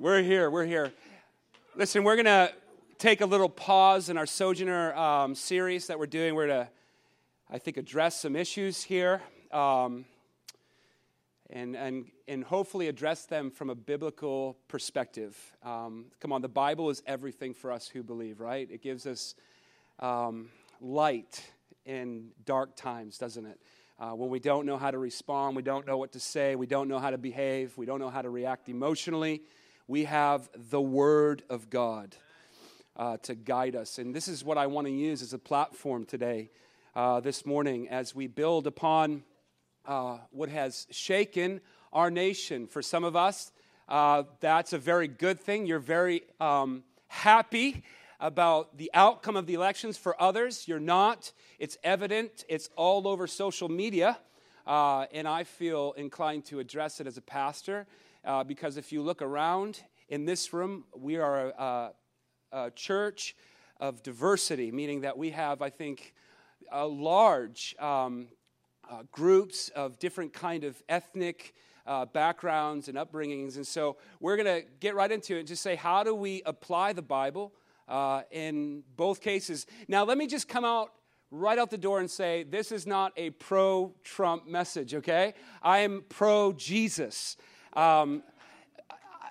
We're here. We're here. Listen, we're going to take a little pause in our Sojourner um, series that we're doing. We're going to, I think, address some issues here um, and, and, and hopefully address them from a biblical perspective. Um, come on, the Bible is everything for us who believe, right? It gives us um, light in dark times, doesn't it? Uh, when we don't know how to respond, we don't know what to say, we don't know how to behave, we don't know how to react emotionally we have the Word of God uh, to guide us. And this is what I want to use as a platform today, uh, this morning, as we build upon uh, what has shaken our nation. For some of us, uh, that's a very good thing. You're very um, happy about the outcome of the elections. For others, you're not. It's evident, it's all over social media. Uh, and I feel inclined to address it as a pastor uh, because if you look around in this room, we are a, a church of diversity, meaning that we have, I think, a large um, uh, groups of different kind of ethnic uh, backgrounds and upbringings. And so we're going to get right into it and just say, how do we apply the Bible uh, in both cases? Now, let me just come out right out the door and say, this is not a pro Trump message, okay? I am pro Jesus. Um,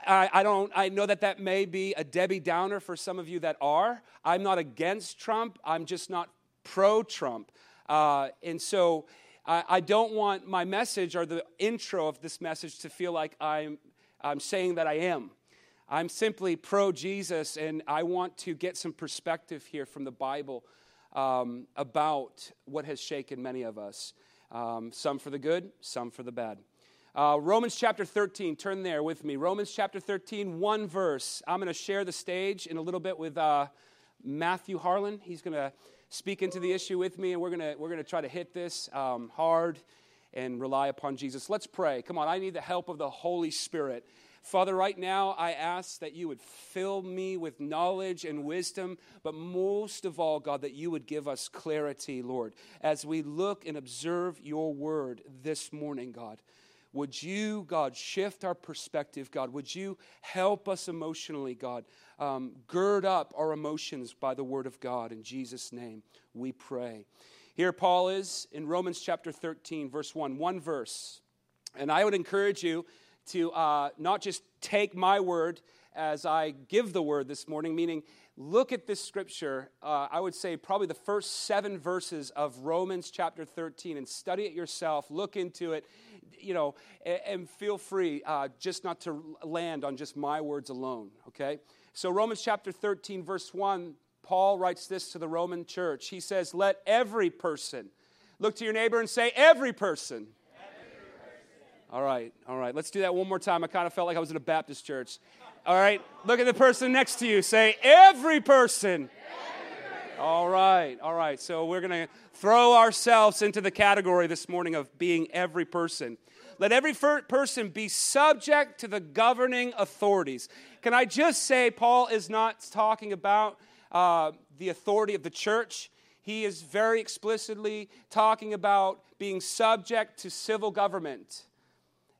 I, I, don't, I know that that may be a Debbie Downer for some of you that are. I'm not against Trump, I'm just not pro Trump. Uh, and so I, I, don't want my message or the intro of this message to feel like I'm, I'm saying that I am. I'm simply pro Jesus, and I want to get some perspective here from the Bible um, about what has shaken many of us. Um, some for the good, some for the bad. Uh, Romans chapter 13, turn there with me. Romans chapter 13, one verse. I'm going to share the stage in a little bit with uh, Matthew Harlan. He's going to speak into the issue with me, and we're going to, we're to try to hit this um, hard and rely upon Jesus. Let's pray. Come on, I need the help of the Holy Spirit. Father, right now I ask that you would fill me with knowledge and wisdom, but most of all, God, that you would give us clarity, Lord, as we look and observe your word this morning, God. Would you, God, shift our perspective, God? Would you help us emotionally, God? Um, gird up our emotions by the word of God. In Jesus' name, we pray. Here, Paul is in Romans chapter 13, verse 1, one verse. And I would encourage you to uh, not just take my word as I give the word this morning, meaning look at this scripture, uh, I would say probably the first seven verses of Romans chapter 13, and study it yourself, look into it, you know, and, and feel free uh, just not to land on just my words alone, okay? So, Romans chapter 13, verse 1, Paul writes this to the Roman church. He says, Let every person, look to your neighbor and say, Every person. All right, all right. Let's do that one more time. I kind of felt like I was in a Baptist church. All right, look at the person next to you. Say, Every person. All right, all right. So we're going to throw ourselves into the category this morning of being every person. Let every person be subject to the governing authorities. Can I just say, Paul is not talking about uh, the authority of the church. He is very explicitly talking about being subject to civil government.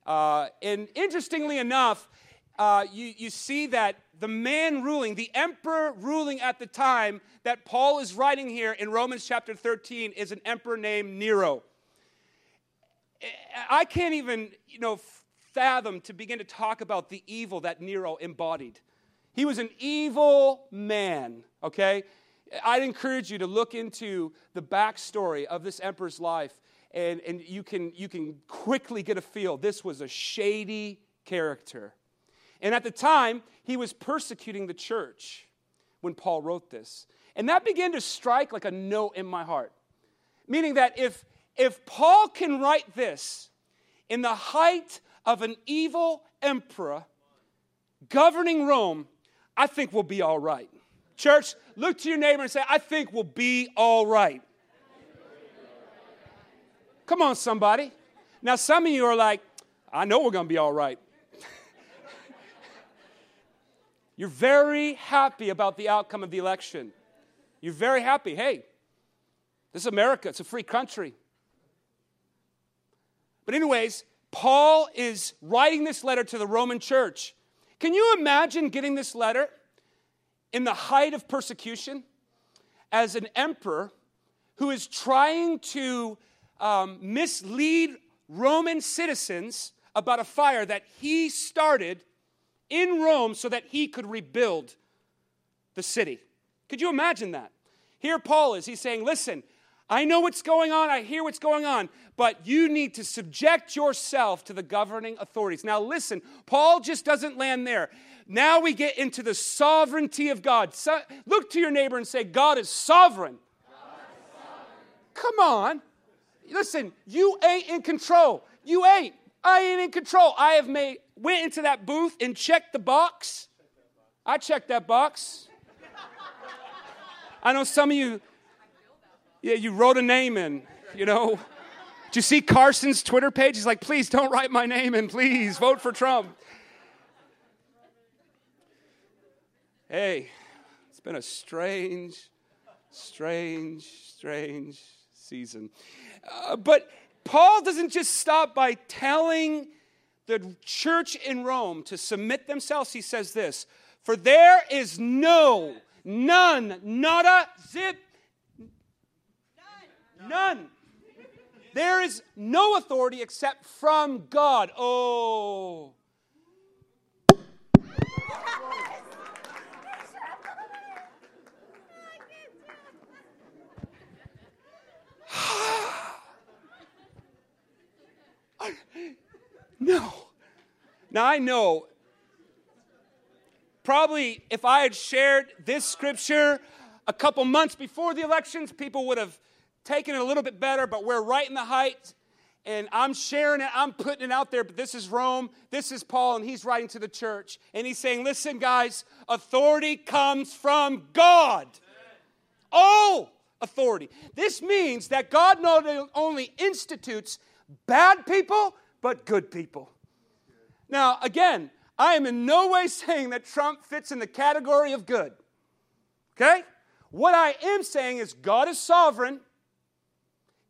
Uh, and interestingly enough, uh, you, you see that the man ruling, the emperor ruling at the time that Paul is writing here in Romans chapter 13 is an emperor named Nero. I can't even, you know, fathom to begin to talk about the evil that Nero embodied. He was an evil man, okay? I'd encourage you to look into the backstory of this emperor's life, and, and you, can, you can quickly get a feel. This was a shady character. And at the time, he was persecuting the church when Paul wrote this. And that began to strike like a note in my heart. Meaning that if, if Paul can write this in the height of an evil emperor governing Rome, I think we'll be all right. Church, look to your neighbor and say, I think we'll be all right. Come on, somebody. Now, some of you are like, I know we're going to be all right. You're very happy about the outcome of the election. You're very happy. Hey, this is America, it's a free country. But, anyways, Paul is writing this letter to the Roman church. Can you imagine getting this letter in the height of persecution as an emperor who is trying to um, mislead Roman citizens about a fire that he started in Rome so that he could rebuild the city? Could you imagine that? Here, Paul is. He's saying, Listen, I know what's going on, I hear what's going on, but you need to subject yourself to the governing authorities. Now, listen, Paul just doesn't land there. Now we get into the sovereignty of God. So, look to your neighbor and say, God is sovereign. God is sovereign. Come on. Listen, you ain't in control. You ain't. I ain't in control. I have made went into that booth and checked the box. I checked that box. I know some of you yeah, you wrote a name in, you know. Did you see Carson's Twitter page? He's like, please don't write my name in, please vote for Trump. Hey, it's been a strange, strange, strange season. Uh, but Paul doesn't just stop by telling the church in Rome to submit themselves. He says this For there is no, none, nada, zip, None. There is no authority except from God. Oh. no. Now I know, probably if I had shared this scripture a couple months before the elections, people would have taken it a little bit better, but we're right in the height. And I'm sharing it, I'm putting it out there, but this is Rome, this is Paul, and he's writing to the church. And he's saying, Listen, guys, authority comes from God. All authority. This means that God not only institutes bad people, but good people. Now, again, I am in no way saying that Trump fits in the category of good. Okay? What I am saying is God is sovereign.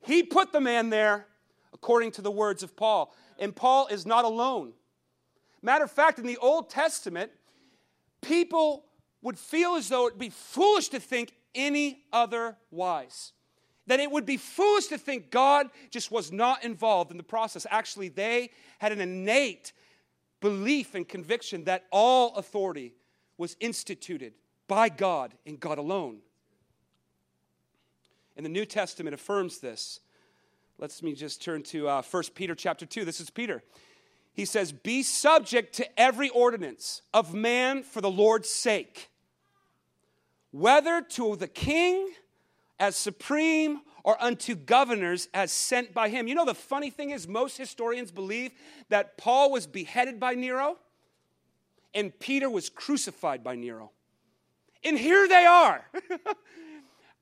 He put the man there according to the words of Paul. And Paul is not alone. Matter of fact, in the Old Testament, people would feel as though it'd be foolish to think any otherwise. That it would be foolish to think God just was not involved in the process. Actually, they had an innate belief and conviction that all authority was instituted by God and God alone. And the New Testament affirms this. Let's me just turn to uh, 1 Peter chapter 2. This is Peter. He says, Be subject to every ordinance of man for the Lord's sake, whether to the king as supreme or unto governors as sent by him. You know, the funny thing is, most historians believe that Paul was beheaded by Nero and Peter was crucified by Nero. And here they are.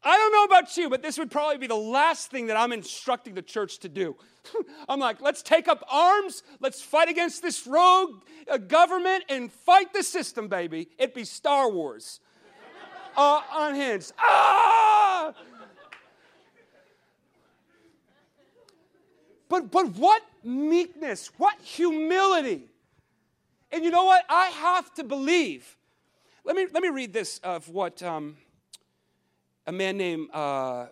I don't know about you, but this would probably be the last thing that I'm instructing the church to do. I'm like, let's take up arms, let's fight against this rogue uh, government and fight the system, baby. It'd be Star Wars. Uh, unhinged. Ah! But, but what meekness, what humility. And you know what? I have to believe. Let me, let me read this of what um, a man named uh,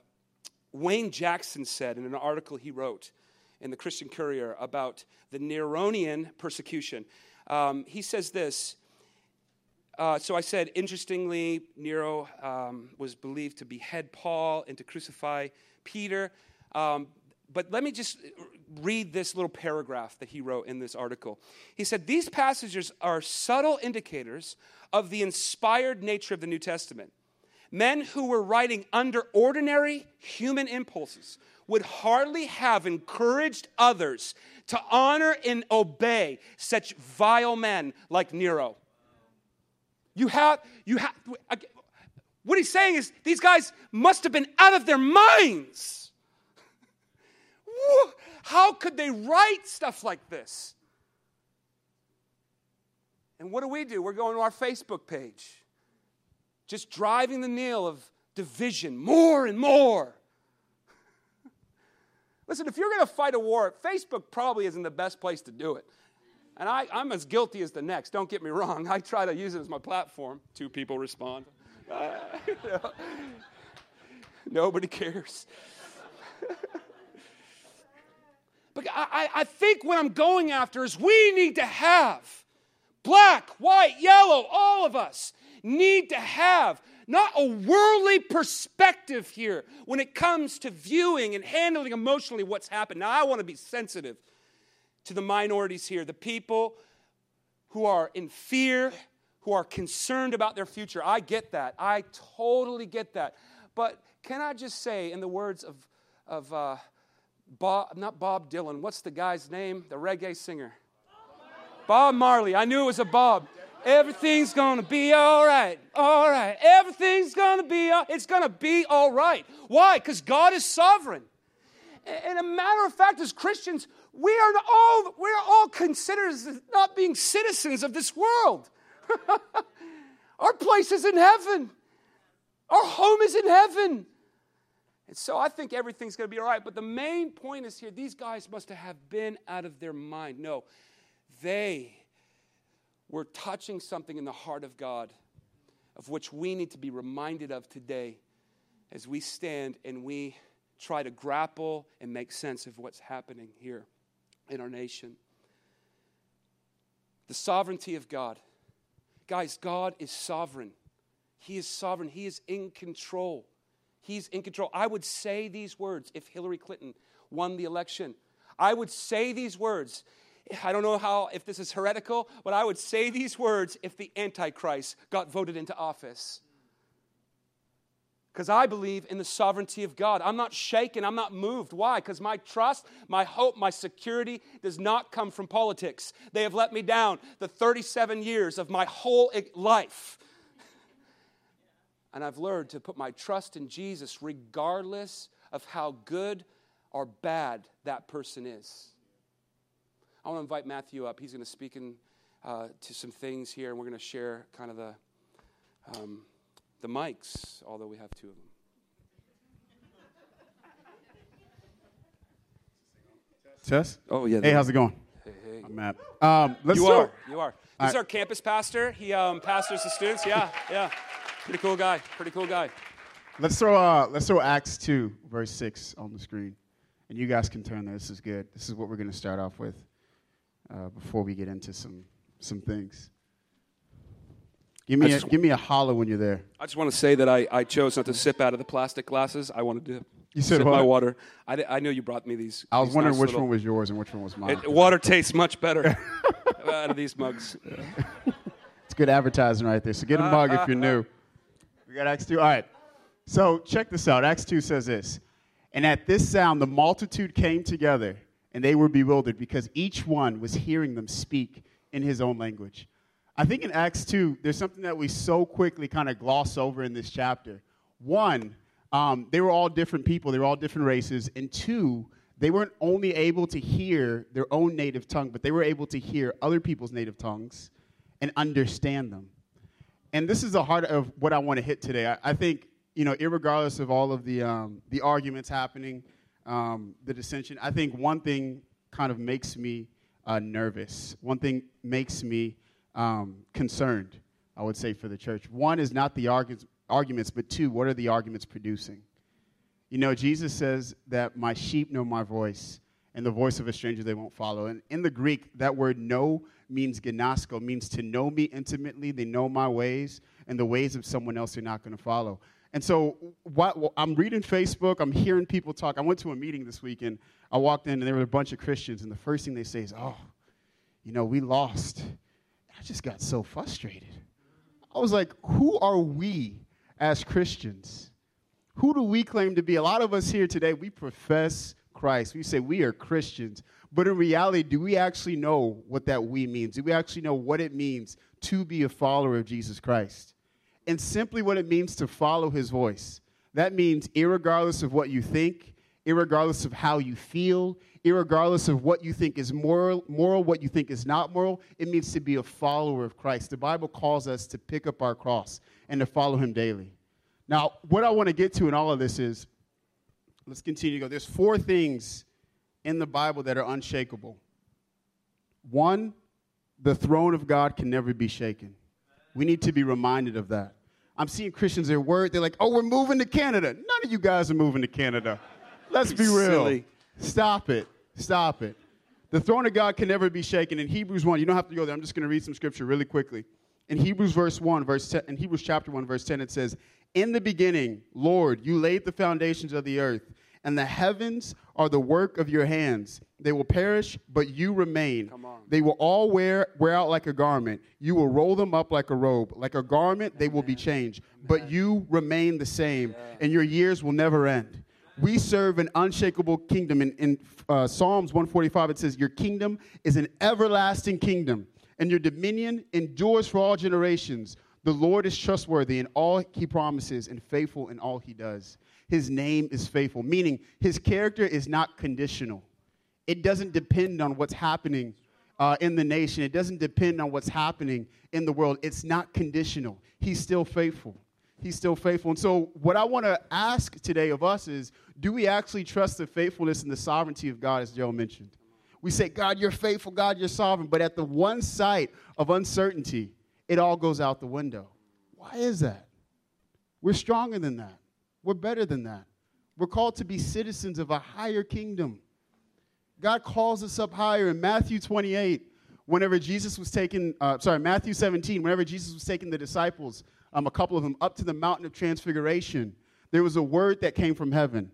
Wayne Jackson said in an article he wrote in the Christian Courier about the Neronian persecution. Um, he says this. Uh, so I said, interestingly, Nero um, was believed to behead Paul and to crucify Peter. Um, but let me just read this little paragraph that he wrote in this article. He said, These passages are subtle indicators of the inspired nature of the New Testament. Men who were writing under ordinary human impulses would hardly have encouraged others to honor and obey such vile men like Nero. You have, you have, what he's saying is these guys must have been out of their minds. How could they write stuff like this? And what do we do? We're going to our Facebook page just driving the nail of division more and more. Listen, if you're going to fight a war, Facebook probably isn't the best place to do it. And I, I'm as guilty as the next, don't get me wrong. I try to use it as my platform. Two people respond. Uh, nobody cares. but I, I think what I'm going after is we need to have black, white, yellow, all of us need to have not a worldly perspective here when it comes to viewing and handling emotionally what's happened. Now, I want to be sensitive to the minorities here, the people who are in fear, who are concerned about their future. I get that. I totally get that. But can I just say, in the words of, of uh, Bob, not Bob Dylan, what's the guy's name? The reggae singer? Bob Marley. I knew it was a Bob. Everything's gonna be all right, all right. Everything's gonna be, all, it's gonna be all right. Why? Because God is sovereign. And a matter of fact, as Christians, we are all we are all considered as not being citizens of this world. Our place is in heaven. Our home is in heaven. And so I think everything's going to be all right. But the main point is here these guys must have been out of their mind. No, they were touching something in the heart of God, of which we need to be reminded of today as we stand and we try to grapple and make sense of what's happening here in our nation. The sovereignty of God. Guys, God is sovereign. He is sovereign. He is in control. He's in control. I would say these words if Hillary Clinton won the election. I would say these words I don't know how, if this is heretical, but I would say these words if the Antichrist got voted into office. Because I believe in the sovereignty of God. I'm not shaken, I'm not moved. Why? Because my trust, my hope, my security does not come from politics. They have let me down the 37 years of my whole life. And I've learned to put my trust in Jesus regardless of how good or bad that person is. I want to invite Matthew up. He's going to speak in, uh, to some things here, and we're going to share kind of the, um, the mics, although we have two of them. Tess? Oh, yeah. Hey, how's it going? Hey, hey. I'm Matt. Um, let's you start. are. You are. This is our campus pastor. He um, pastors the students. Yeah, yeah. Pretty cool guy. Pretty cool guy. Let's throw uh, let's throw Acts two verse six on the screen, and you guys can turn there. This is good. This is what we're going to start off with uh, before we get into some some things. Give me a, give me a holler when you're there. I just want to say that I, I chose not to sip out of the plastic glasses. I wanted to You said sip what? my water. I, I know you brought me these. I was these wondering nice which little- one was yours and which one was mine. It, water tastes much better out of these mugs. It's good advertising right there. So get a mug if you're new. We got Acts 2. All right. So check this out. Acts 2 says this. And at this sound, the multitude came together, and they were bewildered because each one was hearing them speak in his own language. I think in Acts 2, there's something that we so quickly kind of gloss over in this chapter. One, um, they were all different people, they were all different races. And two, they weren't only able to hear their own native tongue, but they were able to hear other people's native tongues and understand them. And this is the heart of what I want to hit today. I, I think, you know, regardless of all of the, um, the arguments happening, um, the dissension, I think one thing kind of makes me uh, nervous. One thing makes me um, concerned, I would say, for the church. One is not the argu- arguments, but two, what are the arguments producing? You know, Jesus says that my sheep know my voice, and the voice of a stranger they won't follow. And in the Greek, that word know means gnosko, means to know me intimately. They know my ways, and the ways of someone else they're not going to follow. And so what, well, I'm reading Facebook, I'm hearing people talk. I went to a meeting this week, and I walked in, and there were a bunch of Christians, and the first thing they say is, oh, you know, we lost. I just got so frustrated. I was like, who are we as Christians? Who do we claim to be? A lot of us here today, we profess Christ. We say we are Christians. But in reality, do we actually know what that we means? Do we actually know what it means to be a follower of Jesus Christ? And simply what it means to follow his voice. That means, irregardless of what you think, irregardless of how you feel, irregardless of what you think is moral, moral, what you think is not moral, it means to be a follower of Christ. The Bible calls us to pick up our cross and to follow him daily. Now, what I want to get to in all of this is let's continue to go. There's four things in the Bible that are unshakable. One the throne of God can never be shaken. We need to be reminded of that. I'm seeing Christians, their word, they're like, oh, we're moving to Canada. None of you guys are moving to Canada. Let's be real. Silly. Stop it. Stop it. The throne of God can never be shaken. In Hebrews 1, you don't have to go there. I'm just going to read some scripture really quickly. In Hebrews verse 1, verse 10, in Hebrews chapter 1, verse 10, it says, In the beginning, Lord, you laid the foundations of the earth, and the heavens are the work of your hands. They will perish, but you remain. They will all wear, wear out like a garment. You will roll them up like a robe. Like a garment, they will be changed. But you remain the same, and your years will never end. We serve an unshakable kingdom. In, in uh, Psalms 145, it says, Your kingdom is an everlasting kingdom, and your dominion endures for all generations. The Lord is trustworthy in all he promises and faithful in all he does. His name is faithful, meaning his character is not conditional. It doesn't depend on what's happening uh, in the nation, it doesn't depend on what's happening in the world. It's not conditional. He's still faithful. He's still faithful. And so, what I want to ask today of us is do we actually trust the faithfulness and the sovereignty of God, as Joe mentioned? We say, God, you're faithful, God, you're sovereign. But at the one sight of uncertainty, it all goes out the window. Why is that? We're stronger than that. We're better than that. We're called to be citizens of a higher kingdom. God calls us up higher in Matthew 28. Whenever Jesus was taking, uh, sorry, Matthew 17, whenever Jesus was taking the disciples, um, a couple of them, up to the mountain of transfiguration, there was a word that came from heaven.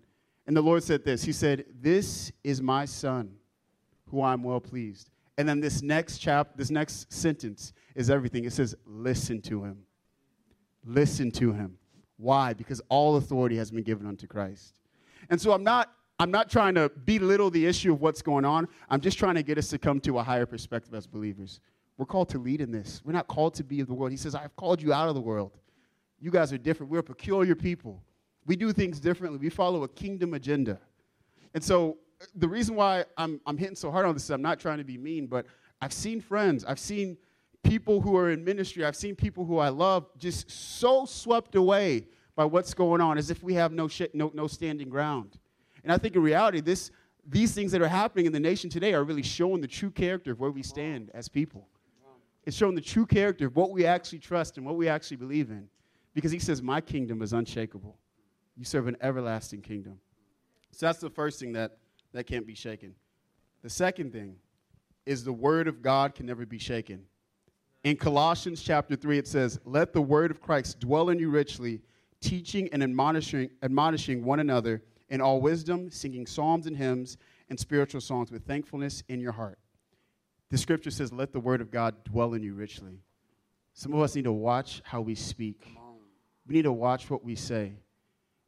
And the Lord said this He said, This is my son, who I'm well pleased. And then this next chap, this next sentence is everything. It says, Listen to him. Listen to him. Why? Because all authority has been given unto Christ. And so I'm not I'm not trying to belittle the issue of what's going on. I'm just trying to get us to come to a higher perspective as believers. We're called to lead in this. We're not called to be of the world. He says, I've called you out of the world. You guys are different. We're a peculiar people. We do things differently. We follow a kingdom agenda. And so the reason why I'm, I'm hitting so hard on this is I'm not trying to be mean, but I've seen friends, I've seen people who are in ministry, I've seen people who I love just so swept away by what's going on as if we have no, sh- no, no standing ground. And I think in reality, this, these things that are happening in the nation today are really showing the true character of where we stand as people. It's showing the true character of what we actually trust and what we actually believe in. Because he says, My kingdom is unshakable. You serve an everlasting kingdom. So that's the first thing that, that can't be shaken. The second thing is the word of God can never be shaken. In Colossians chapter 3, it says, Let the word of Christ dwell in you richly, teaching and admonishing, admonishing one another in all wisdom, singing psalms and hymns and spiritual songs with thankfulness in your heart. The scripture says, Let the word of God dwell in you richly. Some of us need to watch how we speak. We need to watch what we say,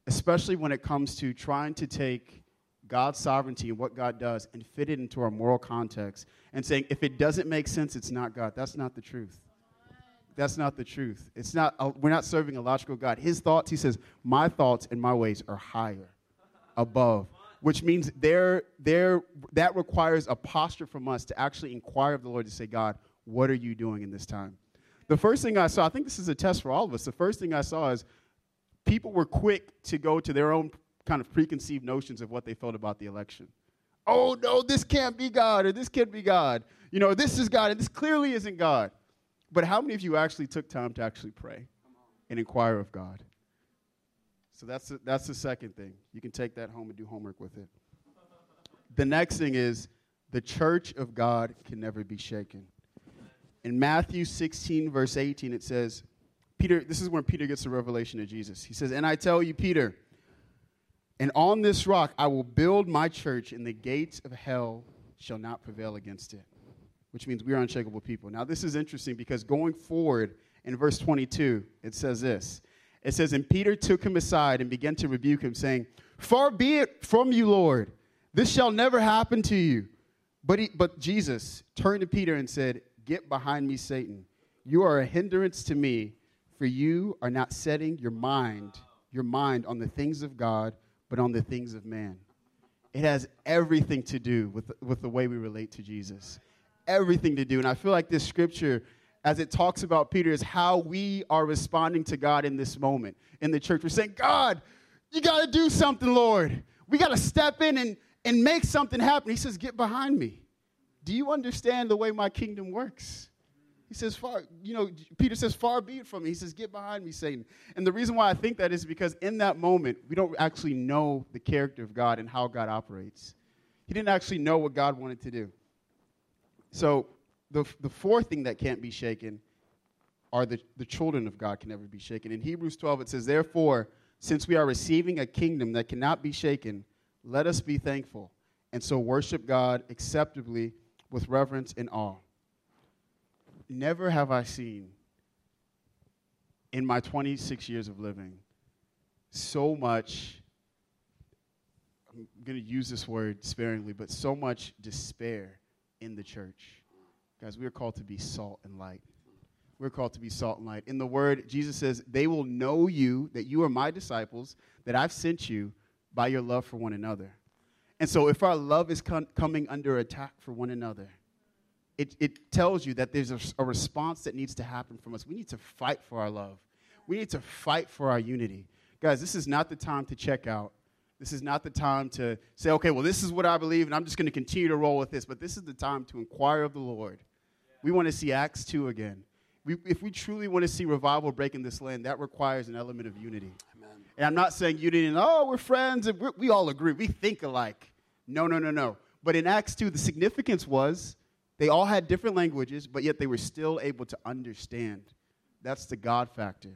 especially when it comes to trying to take God's sovereignty and what God does and fit it into our moral context and saying, if it doesn't make sense, it's not God. That's not the truth. That's not the truth. It's not, uh, we're not serving a logical God. His thoughts, he says, my thoughts and my ways are higher, above, which means there, there, that requires a posture from us to actually inquire of the Lord to say, God, what are you doing in this time? The first thing I saw, I think this is a test for all of us. The first thing I saw is people were quick to go to their own kind of preconceived notions of what they felt about the election. Oh, no, this can't be God, or this can't be God. You know, this is God, and this clearly isn't God. But how many of you actually took time to actually pray and inquire of God? So that's the, that's the second thing. You can take that home and do homework with it. The next thing is the church of God can never be shaken. In Matthew 16, verse 18, it says, Peter, this is when Peter gets the revelation of Jesus. He says, And I tell you, Peter, and on this rock I will build my church, and the gates of hell shall not prevail against it which means we are unshakable people. Now, this is interesting because going forward in verse 22, it says this. It says, And Peter took him aside and began to rebuke him, saying, Far be it from you, Lord. This shall never happen to you. But, he, but Jesus turned to Peter and said, Get behind me, Satan. You are a hindrance to me, for you are not setting your mind, your mind on the things of God, but on the things of man. It has everything to do with, with the way we relate to Jesus everything to do. And I feel like this scripture, as it talks about Peter, is how we are responding to God in this moment in the church. We're saying, God, you got to do something, Lord. We got to step in and, and make something happen. He says, Get behind me. Do you understand the way my kingdom works? He says, far, you know, Peter says, far be it from me. He says, get behind me, Satan. And the reason why I think that is because in that moment, we don't actually know the character of God and how God operates. He didn't actually know what God wanted to do. So the, the fourth thing that can't be shaken are the, the children of God can never be shaken. In Hebrews 12, it says, Therefore, since we are receiving a kingdom that cannot be shaken, let us be thankful and so worship God acceptably with reverence and awe. Never have I seen in my 26 years of living so much, I'm going to use this word sparingly, but so much despair in the church. Guys, we are called to be salt and light. We're called to be salt and light. In the word, Jesus says, They will know you, that you are my disciples, that I've sent you by your love for one another. And so, if our love is con- coming under attack for one another, it, it tells you that there's a, a response that needs to happen from us. We need to fight for our love, we need to fight for our unity. Guys, this is not the time to check out. This is not the time to say, okay, well, this is what I believe, and I'm just going to continue to roll with this. But this is the time to inquire of the Lord. We want to see Acts 2 again. We, if we truly want to see revival break in this land, that requires an element of unity. Amen. And I'm not saying unity and, oh, we're friends and we're, we all agree. We think alike. No, no, no, no. But in Acts 2, the significance was they all had different languages, but yet they were still able to understand. That's the God factor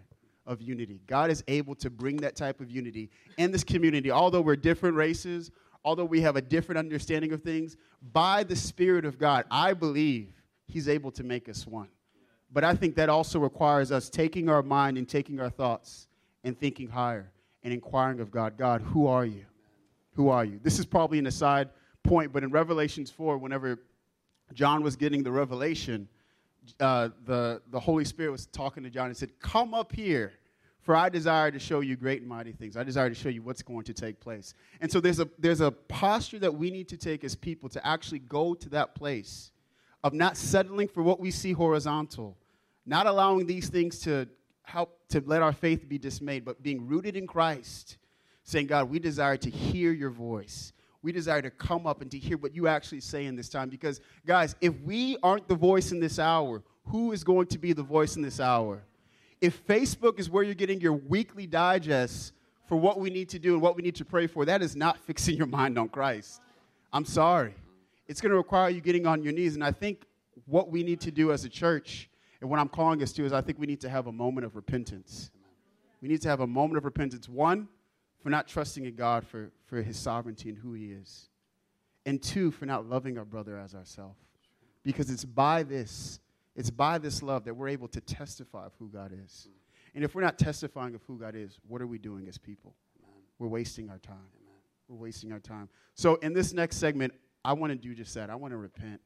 of unity. God is able to bring that type of unity in this community. Although we're different races, although we have a different understanding of things, by the Spirit of God, I believe He's able to make us one. But I think that also requires us taking our mind and taking our thoughts and thinking higher and inquiring of God God, who are you? Who are you? This is probably an aside point, but in Revelations 4, whenever John was getting the revelation, uh, the, the Holy Spirit was talking to John and said, Come up here, for I desire to show you great and mighty things. I desire to show you what's going to take place. And so there's a, there's a posture that we need to take as people to actually go to that place of not settling for what we see horizontal, not allowing these things to help to let our faith be dismayed, but being rooted in Christ, saying, God, we desire to hear your voice we desire to come up and to hear what you actually say in this time. Because, guys, if we aren't the voice in this hour, who is going to be the voice in this hour? If Facebook is where you're getting your weekly digests for what we need to do and what we need to pray for, that is not fixing your mind on Christ. I'm sorry. It's going to require you getting on your knees. And I think what we need to do as a church, and what I'm calling us to, is I think we need to have a moment of repentance. We need to have a moment of repentance. One, for not trusting in God for, for his sovereignty and who he is. And two, for not loving our brother as ourselves. Because it's by this, it's by this love that we're able to testify of who God is. And if we're not testifying of who God is, what are we doing as people? We're wasting our time. We're wasting our time. So in this next segment, I want to do just that. I want to repent.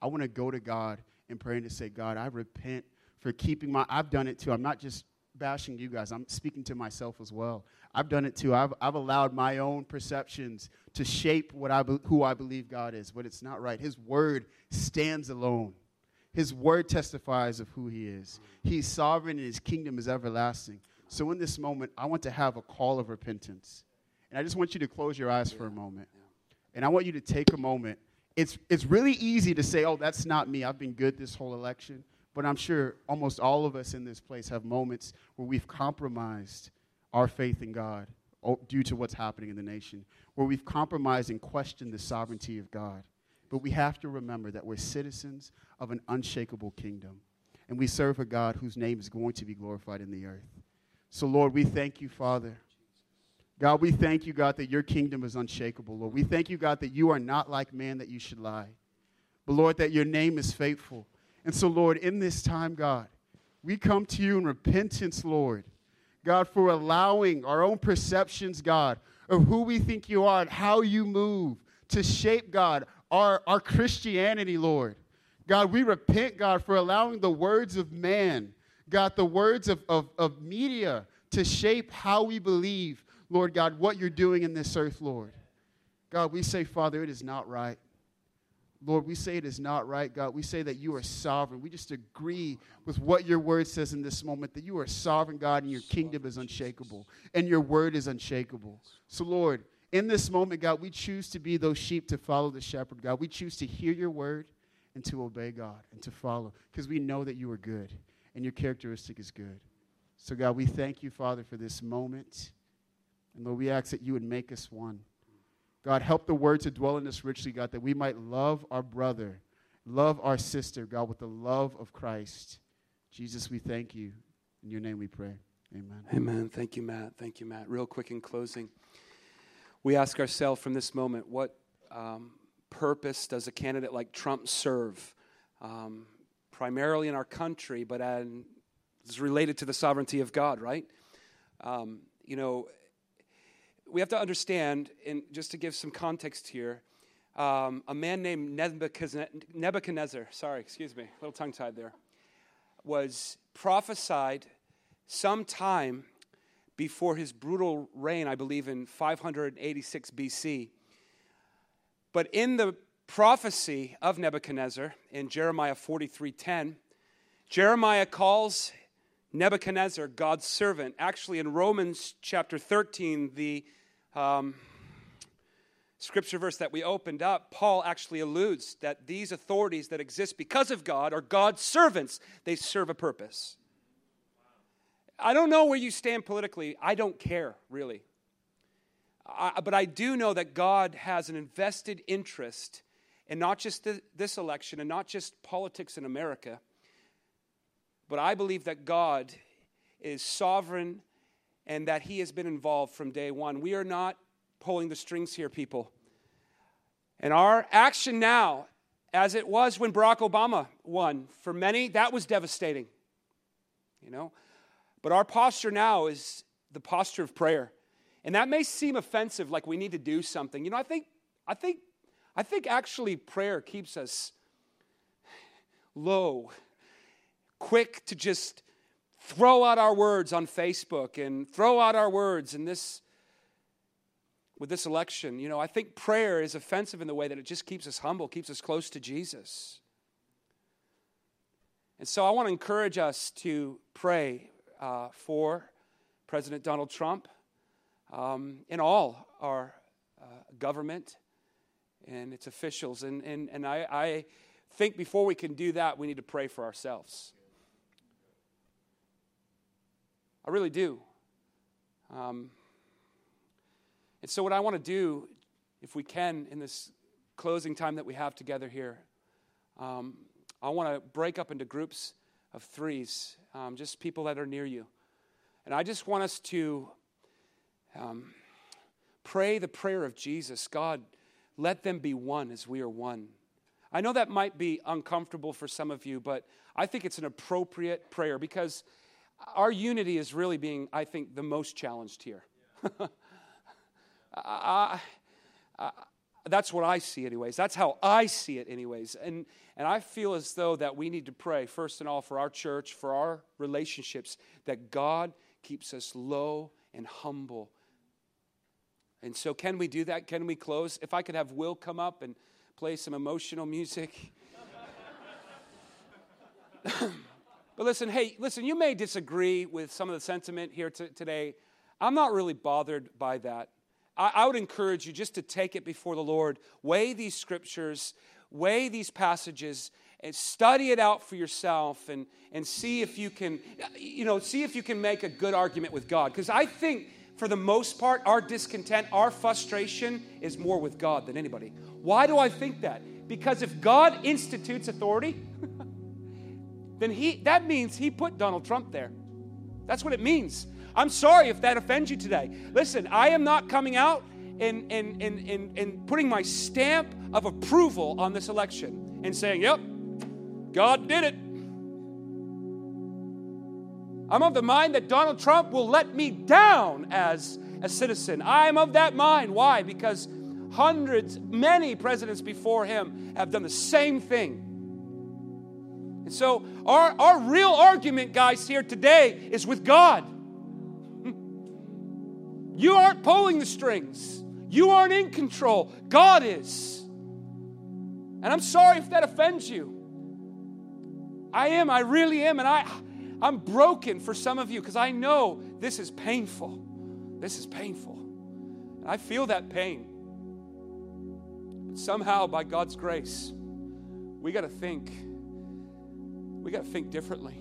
I want to go to God and pray and to say, God, I repent for keeping my, I've done it too. I'm not just bashing you guys. I'm speaking to myself as well. I've done it too. I've, I've allowed my own perceptions to shape what I be, who I believe God is, but it's not right. His word stands alone. His word testifies of who he is. He's sovereign and his kingdom is everlasting. So in this moment, I want to have a call of repentance. And I just want you to close your eyes for a moment. And I want you to take a moment. It's, it's really easy to say, oh, that's not me. I've been good this whole election. But I'm sure almost all of us in this place have moments where we've compromised our faith in God oh, due to what's happening in the nation, where we've compromised and questioned the sovereignty of God. But we have to remember that we're citizens of an unshakable kingdom, and we serve a God whose name is going to be glorified in the earth. So, Lord, we thank you, Father. God, we thank you, God, that your kingdom is unshakable, Lord. We thank you, God, that you are not like man that you should lie. But, Lord, that your name is faithful. And so, Lord, in this time, God, we come to you in repentance, Lord. God, for allowing our own perceptions, God, of who we think you are and how you move to shape, God, our, our Christianity, Lord. God, we repent, God, for allowing the words of man, God, the words of, of, of media to shape how we believe, Lord God, what you're doing in this earth, Lord. God, we say, Father, it is not right. Lord, we say it is not right, God. We say that you are sovereign. We just agree with what your word says in this moment that you are sovereign, God, and your kingdom is unshakable, and your word is unshakable. So, Lord, in this moment, God, we choose to be those sheep to follow the shepherd, God. We choose to hear your word, and to obey God and to follow because we know that you are good and your characteristic is good. So, God, we thank you, Father, for this moment. And Lord, we ask that you would make us one. God, help the word to dwell in us richly, God, that we might love our brother, love our sister, God, with the love of Christ. Jesus, we thank you. In your name we pray. Amen. Amen. Thank you, Matt. Thank you, Matt. Real quick in closing, we ask ourselves from this moment what um, purpose does a candidate like Trump serve? Um, primarily in our country, but it's related to the sovereignty of God, right? Um, you know, we have to understand, and just to give some context here, um, a man named Nebuchadnezzar, sorry, excuse me, a little tongue tied there, was prophesied sometime before his brutal reign, I believe in 586 BC. But in the prophecy of Nebuchadnezzar in Jeremiah 43:10, Jeremiah calls Nebuchadnezzar God's servant. Actually, in Romans chapter 13, the um, scripture verse that we opened up, Paul actually alludes that these authorities that exist because of God are God's servants. They serve a purpose. I don't know where you stand politically. I don't care, really. I, but I do know that God has an invested interest in not just the, this election and not just politics in America, but I believe that God is sovereign and that He has been involved from day one. We are not pulling the strings here, people. And our action now, as it was when Barack Obama won, for many, that was devastating. You know? But our posture now is the posture of prayer. And that may seem offensive, like we need to do something. You know, I think, I think, I think actually prayer keeps us low, quick to just throw out our words on Facebook and throw out our words in this with this election. You know, I think prayer is offensive in the way that it just keeps us humble, keeps us close to Jesus. And so I want to encourage us to pray uh, for President Donald Trump um, in all our uh, government and its officials. And, and, and I, I think before we can do that, we need to pray for ourselves. I really do. Um, and so, what I want to do, if we can, in this closing time that we have together here, um, I want to break up into groups of threes, um, just people that are near you. And I just want us to um, pray the prayer of Jesus God, let them be one as we are one. I know that might be uncomfortable for some of you, but I think it's an appropriate prayer because our unity is really being, I think, the most challenged here. I, I, that's what I see, anyways. That's how I see it, anyways. And, and I feel as though that we need to pray, first and all, for our church, for our relationships, that God keeps us low and humble and so, can we do that? Can we close? If I could have Will come up and play some emotional music. but listen, hey, listen, you may disagree with some of the sentiment here t- today. I'm not really bothered by that. I-, I would encourage you just to take it before the Lord, weigh these scriptures, weigh these passages, and study it out for yourself and, and see if you can, you know, see if you can make a good argument with God. Because I think for the most part, our discontent, our frustration is more with God than anybody. Why do I think that? Because if God institutes authority, then he that means he put Donald Trump there. That's what it means. I'm sorry if that offends you today. Listen, I am not coming out and, and, and, and, and putting my stamp of approval on this election and saying, yep, God did it. I'm of the mind that Donald Trump will let me down as a citizen. I'm of that mind. Why? Because hundreds, many presidents before him have done the same thing. And so, our, our real argument, guys, here today is with God. You aren't pulling the strings, you aren't in control. God is. And I'm sorry if that offends you. I am, I really am. And I. I'm broken for some of you because I know this is painful. This is painful. And I feel that pain. Somehow, by God's grace, we got to think. We got to think differently.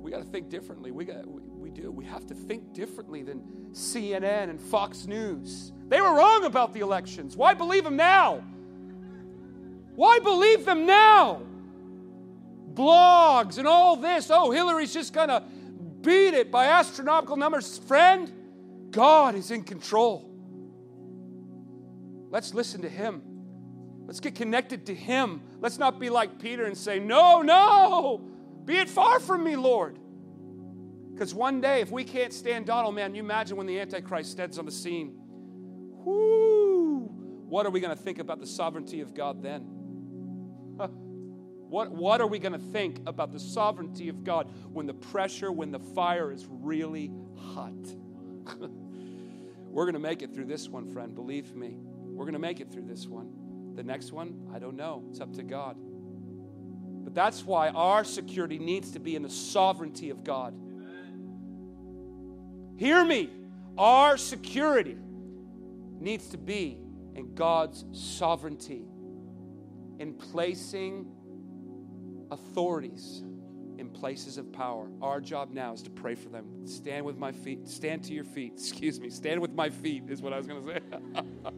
We got to think differently. We got we, we do. We have to think differently than CNN and Fox News. They were wrong about the elections. Why believe them now? Why believe them now? Blogs and all this. Oh, Hillary's just going to beat it by astronomical numbers. Friend, God is in control. Let's listen to Him. Let's get connected to Him. Let's not be like Peter and say, No, no, be it far from me, Lord. Because one day, if we can't stand Donald, man, you imagine when the Antichrist stands on the scene. Whoo! What are we going to think about the sovereignty of God then? What, what are we going to think about the sovereignty of God when the pressure, when the fire is really hot? We're going to make it through this one, friend. Believe me. We're going to make it through this one. The next one, I don't know. It's up to God. But that's why our security needs to be in the sovereignty of God. Hear me. Our security needs to be in God's sovereignty, in placing authorities in places of power. Our job now is to pray for them. Stand with my feet, stand to your feet. Excuse me, stand with my feet is what I was going to say.